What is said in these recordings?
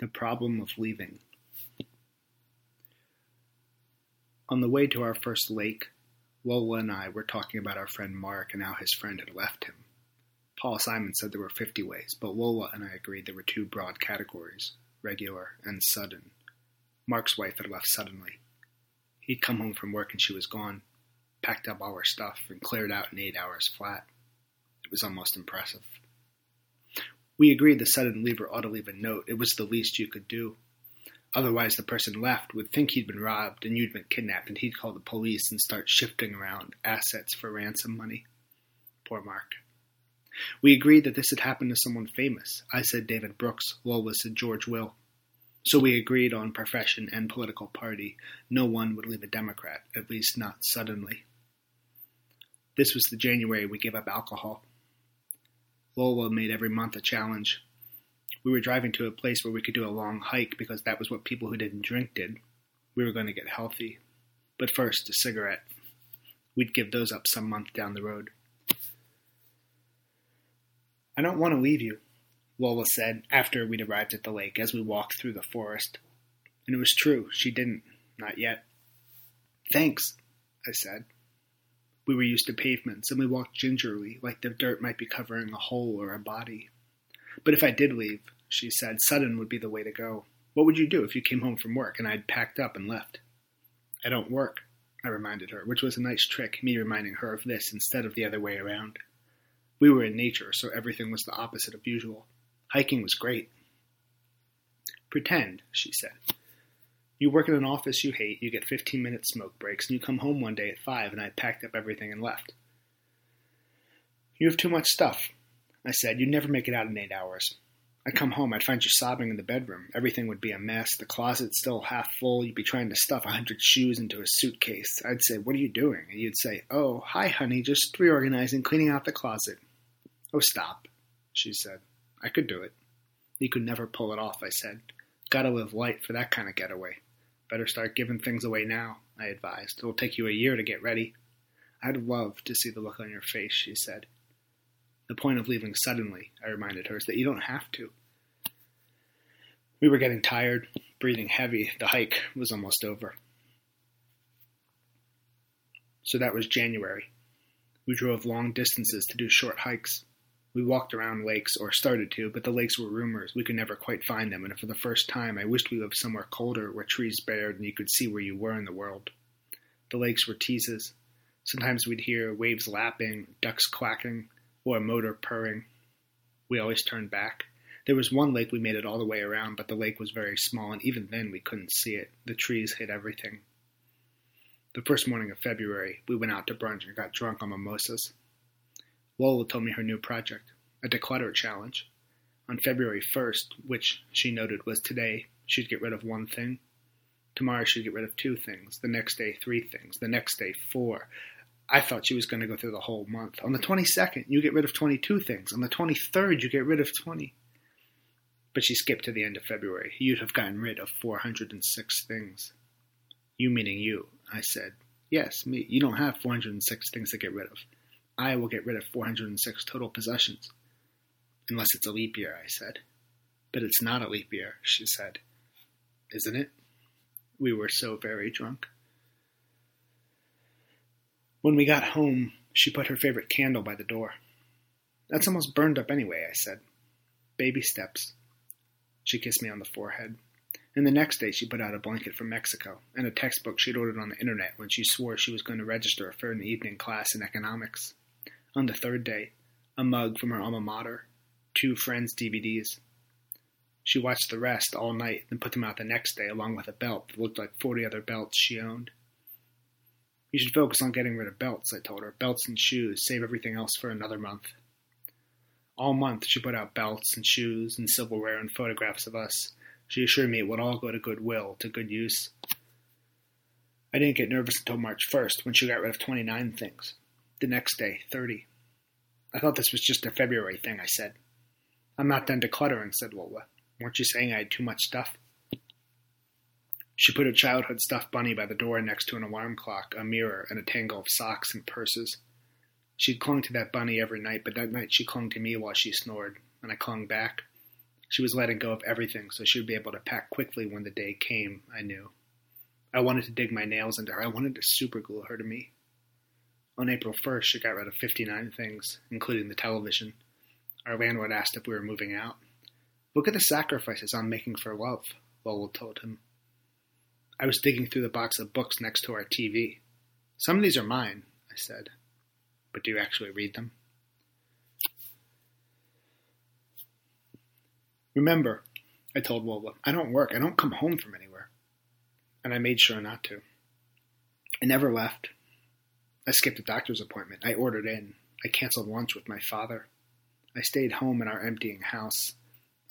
The problem of leaving. On the way to our first lake, Lola and I were talking about our friend Mark and how his friend had left him. Paul Simon said there were 50 ways, but Lola and I agreed there were two broad categories regular and sudden. Mark's wife had left suddenly. He'd come home from work and she was gone, packed up all her stuff, and cleared out in eight hours flat. It was almost impressive. We agreed the sudden leaver ought to leave a note. It was the least you could do. Otherwise, the person left would think he'd been robbed and you'd been kidnapped, and he'd call the police and start shifting around assets for ransom money. Poor Mark. We agreed that this had happened to someone famous. I said David Brooks, Lola said George Will. So we agreed on profession and political party. No one would leave a Democrat, at least not suddenly. This was the January we gave up alcohol. Lola made every month a challenge. We were driving to a place where we could do a long hike because that was what people who didn't drink did. We were going to get healthy. But first, a cigarette. We'd give those up some month down the road. I don't want to leave you, Lola said after we'd arrived at the lake as we walked through the forest. And it was true, she didn't. Not yet. Thanks, I said. We were used to pavements, and we walked gingerly, like the dirt might be covering a hole or a body. But if I did leave, she said, sudden would be the way to go. What would you do if you came home from work and I'd packed up and left? I don't work, I reminded her, which was a nice trick, me reminding her of this instead of the other way around. We were in nature, so everything was the opposite of usual. Hiking was great. Pretend, she said. You work in an office you hate, you get 15 minute smoke breaks, and you come home one day at 5 and I packed up everything and left. You have too much stuff, I said. You'd never make it out in eight hours. I'd come home, I'd find you sobbing in the bedroom. Everything would be a mess, the closet still half full. You'd be trying to stuff a hundred shoes into a suitcase. I'd say, What are you doing? And you'd say, Oh, hi, honey, just reorganizing, cleaning out the closet. Oh, stop, she said. I could do it. You could never pull it off, I said. Gotta live light for that kind of getaway. Better start giving things away now, I advised. It'll take you a year to get ready. I'd love to see the look on your face, she said. The point of leaving suddenly, I reminded her, is that you don't have to. We were getting tired, breathing heavy. The hike was almost over. So that was January. We drove long distances to do short hikes. We walked around lakes, or started to, but the lakes were rumors. We could never quite find them, and for the first time I wished we lived somewhere colder, where trees bared and you could see where you were in the world. The lakes were teases. Sometimes we'd hear waves lapping, ducks quacking, or a motor purring. We always turned back. There was one lake we made it all the way around, but the lake was very small, and even then we couldn't see it. The trees hid everything. The first morning of February, we went out to brunch and got drunk on mimosas. Lola told me her new project, a declutter challenge. On February 1st, which she noted was today, she'd get rid of one thing. Tomorrow she'd get rid of two things. The next day, three things. The next day, four. I thought she was going to go through the whole month. On the 22nd, you get rid of 22 things. On the 23rd, you get rid of 20. But she skipped to the end of February. You'd have gotten rid of 406 things. You meaning you, I said. Yes, me. You don't have 406 things to get rid of. I will get rid of 406 total possessions. Unless it's a leap year, I said. But it's not a leap year, she said. Isn't it? We were so very drunk. When we got home, she put her favorite candle by the door. That's almost burned up anyway, I said. Baby steps. She kissed me on the forehead. And the next day, she put out a blanket from Mexico and a textbook she'd ordered on the internet when she swore she was going to register for an evening class in economics. On the third day, a mug from her alma mater, two Friends DVDs. She watched the rest all night, then put them out the next day along with a belt that looked like 40 other belts she owned. You should focus on getting rid of belts, I told her. Belts and shoes, save everything else for another month. All month she put out belts and shoes and silverware and photographs of us. She assured me it would all go to goodwill, to good use. I didn't get nervous until March 1st when she got rid of 29 things. The next day, 30. I thought this was just a February thing, I said. I'm not done decluttering, said Lola. Weren't you saying I had too much stuff? She put a childhood stuffed bunny by the door next to an alarm clock, a mirror, and a tangle of socks and purses. She'd clung to that bunny every night, but that night she clung to me while she snored, and I clung back. She was letting go of everything so she would be able to pack quickly when the day came, I knew. I wanted to dig my nails into her. I wanted to superglue her to me. On April 1st, she got rid of 59 things, including the television. Our landlord asked if we were moving out. Look at the sacrifices I'm making for love, Lola told him. I was digging through the box of books next to our TV. Some of these are mine, I said. But do you actually read them? Remember, I told Lola, I don't work. I don't come home from anywhere. And I made sure not to. I never left. I skipped a doctor's appointment. I ordered in. I canceled lunch with my father. I stayed home in our emptying house.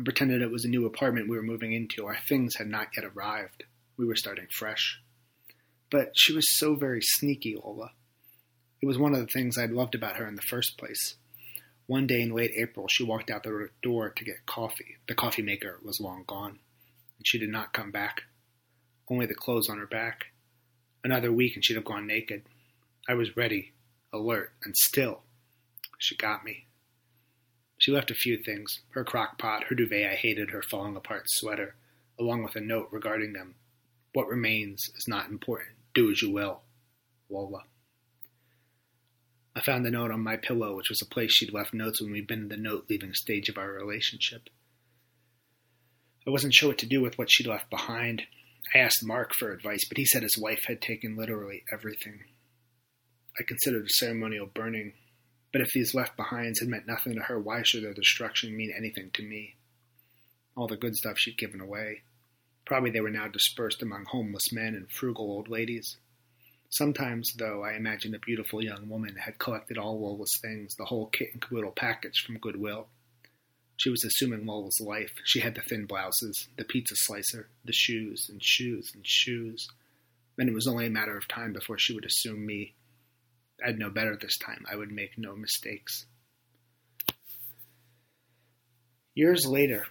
I pretended it was a new apartment we were moving into. Our things had not yet arrived. We were starting fresh. But she was so very sneaky, Lola. It was one of the things I'd loved about her in the first place. One day in late April, she walked out the door to get coffee. The coffee maker was long gone, and she did not come back. Only the clothes on her back. Another week, and she'd have gone naked. I was ready, alert, and still, she got me. She left a few things her crock pot, her duvet I hated, her falling apart sweater, along with a note regarding them. What remains is not important. Do as you will. Lola. I found the note on my pillow, which was a place she'd left notes when we'd been in the note leaving stage of our relationship. I wasn't sure what to do with what she'd left behind. I asked Mark for advice, but he said his wife had taken literally everything. I considered a ceremonial burning, but if these left behinds had meant nothing to her, why should their destruction mean anything to me? All the good stuff she'd given away. Probably they were now dispersed among homeless men and frugal old ladies. Sometimes, though, I imagined a beautiful young woman had collected all Lola's things, the whole kit and caboodle package from Goodwill. She was assuming Lola's life. She had the thin blouses, the pizza slicer, the shoes, and shoes, and shoes. And it was only a matter of time before she would assume me. I'd know better this time. I would make no mistakes. Years later,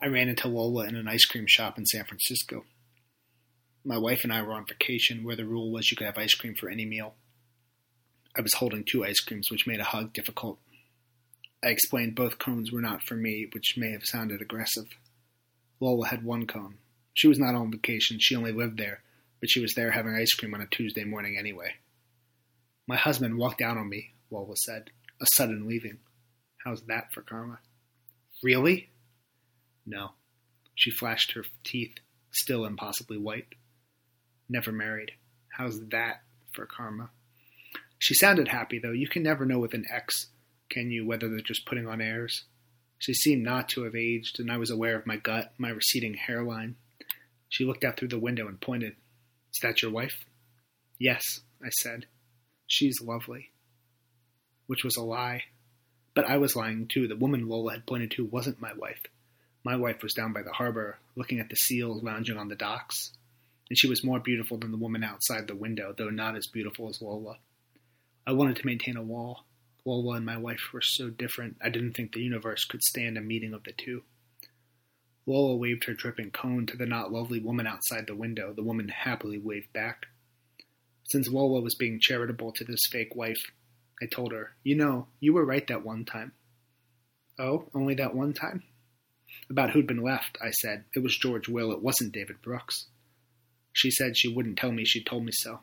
I ran into Lola in an ice cream shop in San Francisco. My wife and I were on vacation where the rule was you could have ice cream for any meal. I was holding two ice creams, which made a hug difficult. I explained both cones were not for me, which may have sounded aggressive. Lola had one cone. She was not on vacation, she only lived there, but she was there having ice cream on a Tuesday morning anyway. My husband walked out on me, Lola said. A sudden leaving. How's that for karma? Really? No. She flashed her teeth, still impossibly white. Never married. How's that for karma? She sounded happy, though. You can never know with an ex, can you, whether they're just putting on airs? She seemed not to have aged, and I was aware of my gut, my receding hairline. She looked out through the window and pointed. Is that your wife? Yes, I said. She's lovely. Which was a lie. But I was lying too. The woman Lola had pointed to wasn't my wife. My wife was down by the harbor, looking at the seals lounging on the docks and she was more beautiful than the woman outside the window, though not as beautiful as Lola. I wanted to maintain a wall. Lola and my wife were so different, I didn't think the universe could stand a meeting of the two. Lola waved her dripping cone to the not lovely woman outside the window. The woman happily waved back. Since Lola was being charitable to this fake wife, I told her, You know, you were right that one time. Oh, only that one time? About who'd been left, I said. It was George Will, it wasn't David Brooks. She said she wouldn't tell me she told me so.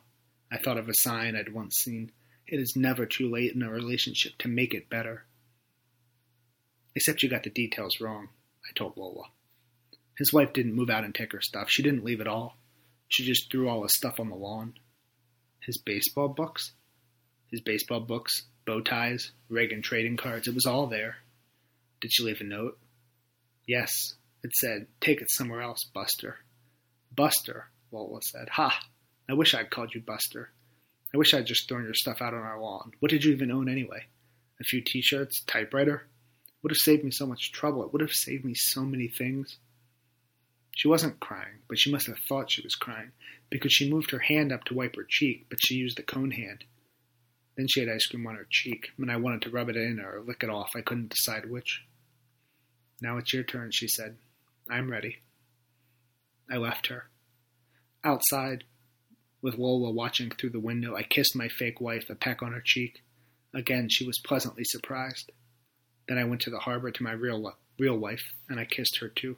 I thought of a sign I'd once seen. It is never too late in a relationship to make it better. Except you got the details wrong, I told Lola. His wife didn't move out and take her stuff. She didn't leave at all. She just threw all his stuff on the lawn. His baseball books? His baseball books, bow ties, Reagan trading cards, it was all there. Did she leave a note? Yes. It said, Take it somewhere else, Buster. Buster, Lola said. Ha! I wish I'd called you Buster. I wish I'd just thrown your stuff out on our lawn. What did you even own anyway? A few t shirts, a typewriter? Would have saved me so much trouble. It would have saved me so many things. She wasn't crying, but she must have thought she was crying, because she moved her hand up to wipe her cheek, but she used the cone hand. Then she had ice cream on her cheek, and I wanted to rub it in or lick it off. I couldn't decide which. Now it's your turn, she said. I'm ready. I left her. Outside, with Lola watching through the window, I kissed my fake wife, a peck on her cheek. Again, she was pleasantly surprised. Then I went to the harbor to my real real wife, and I kissed her too.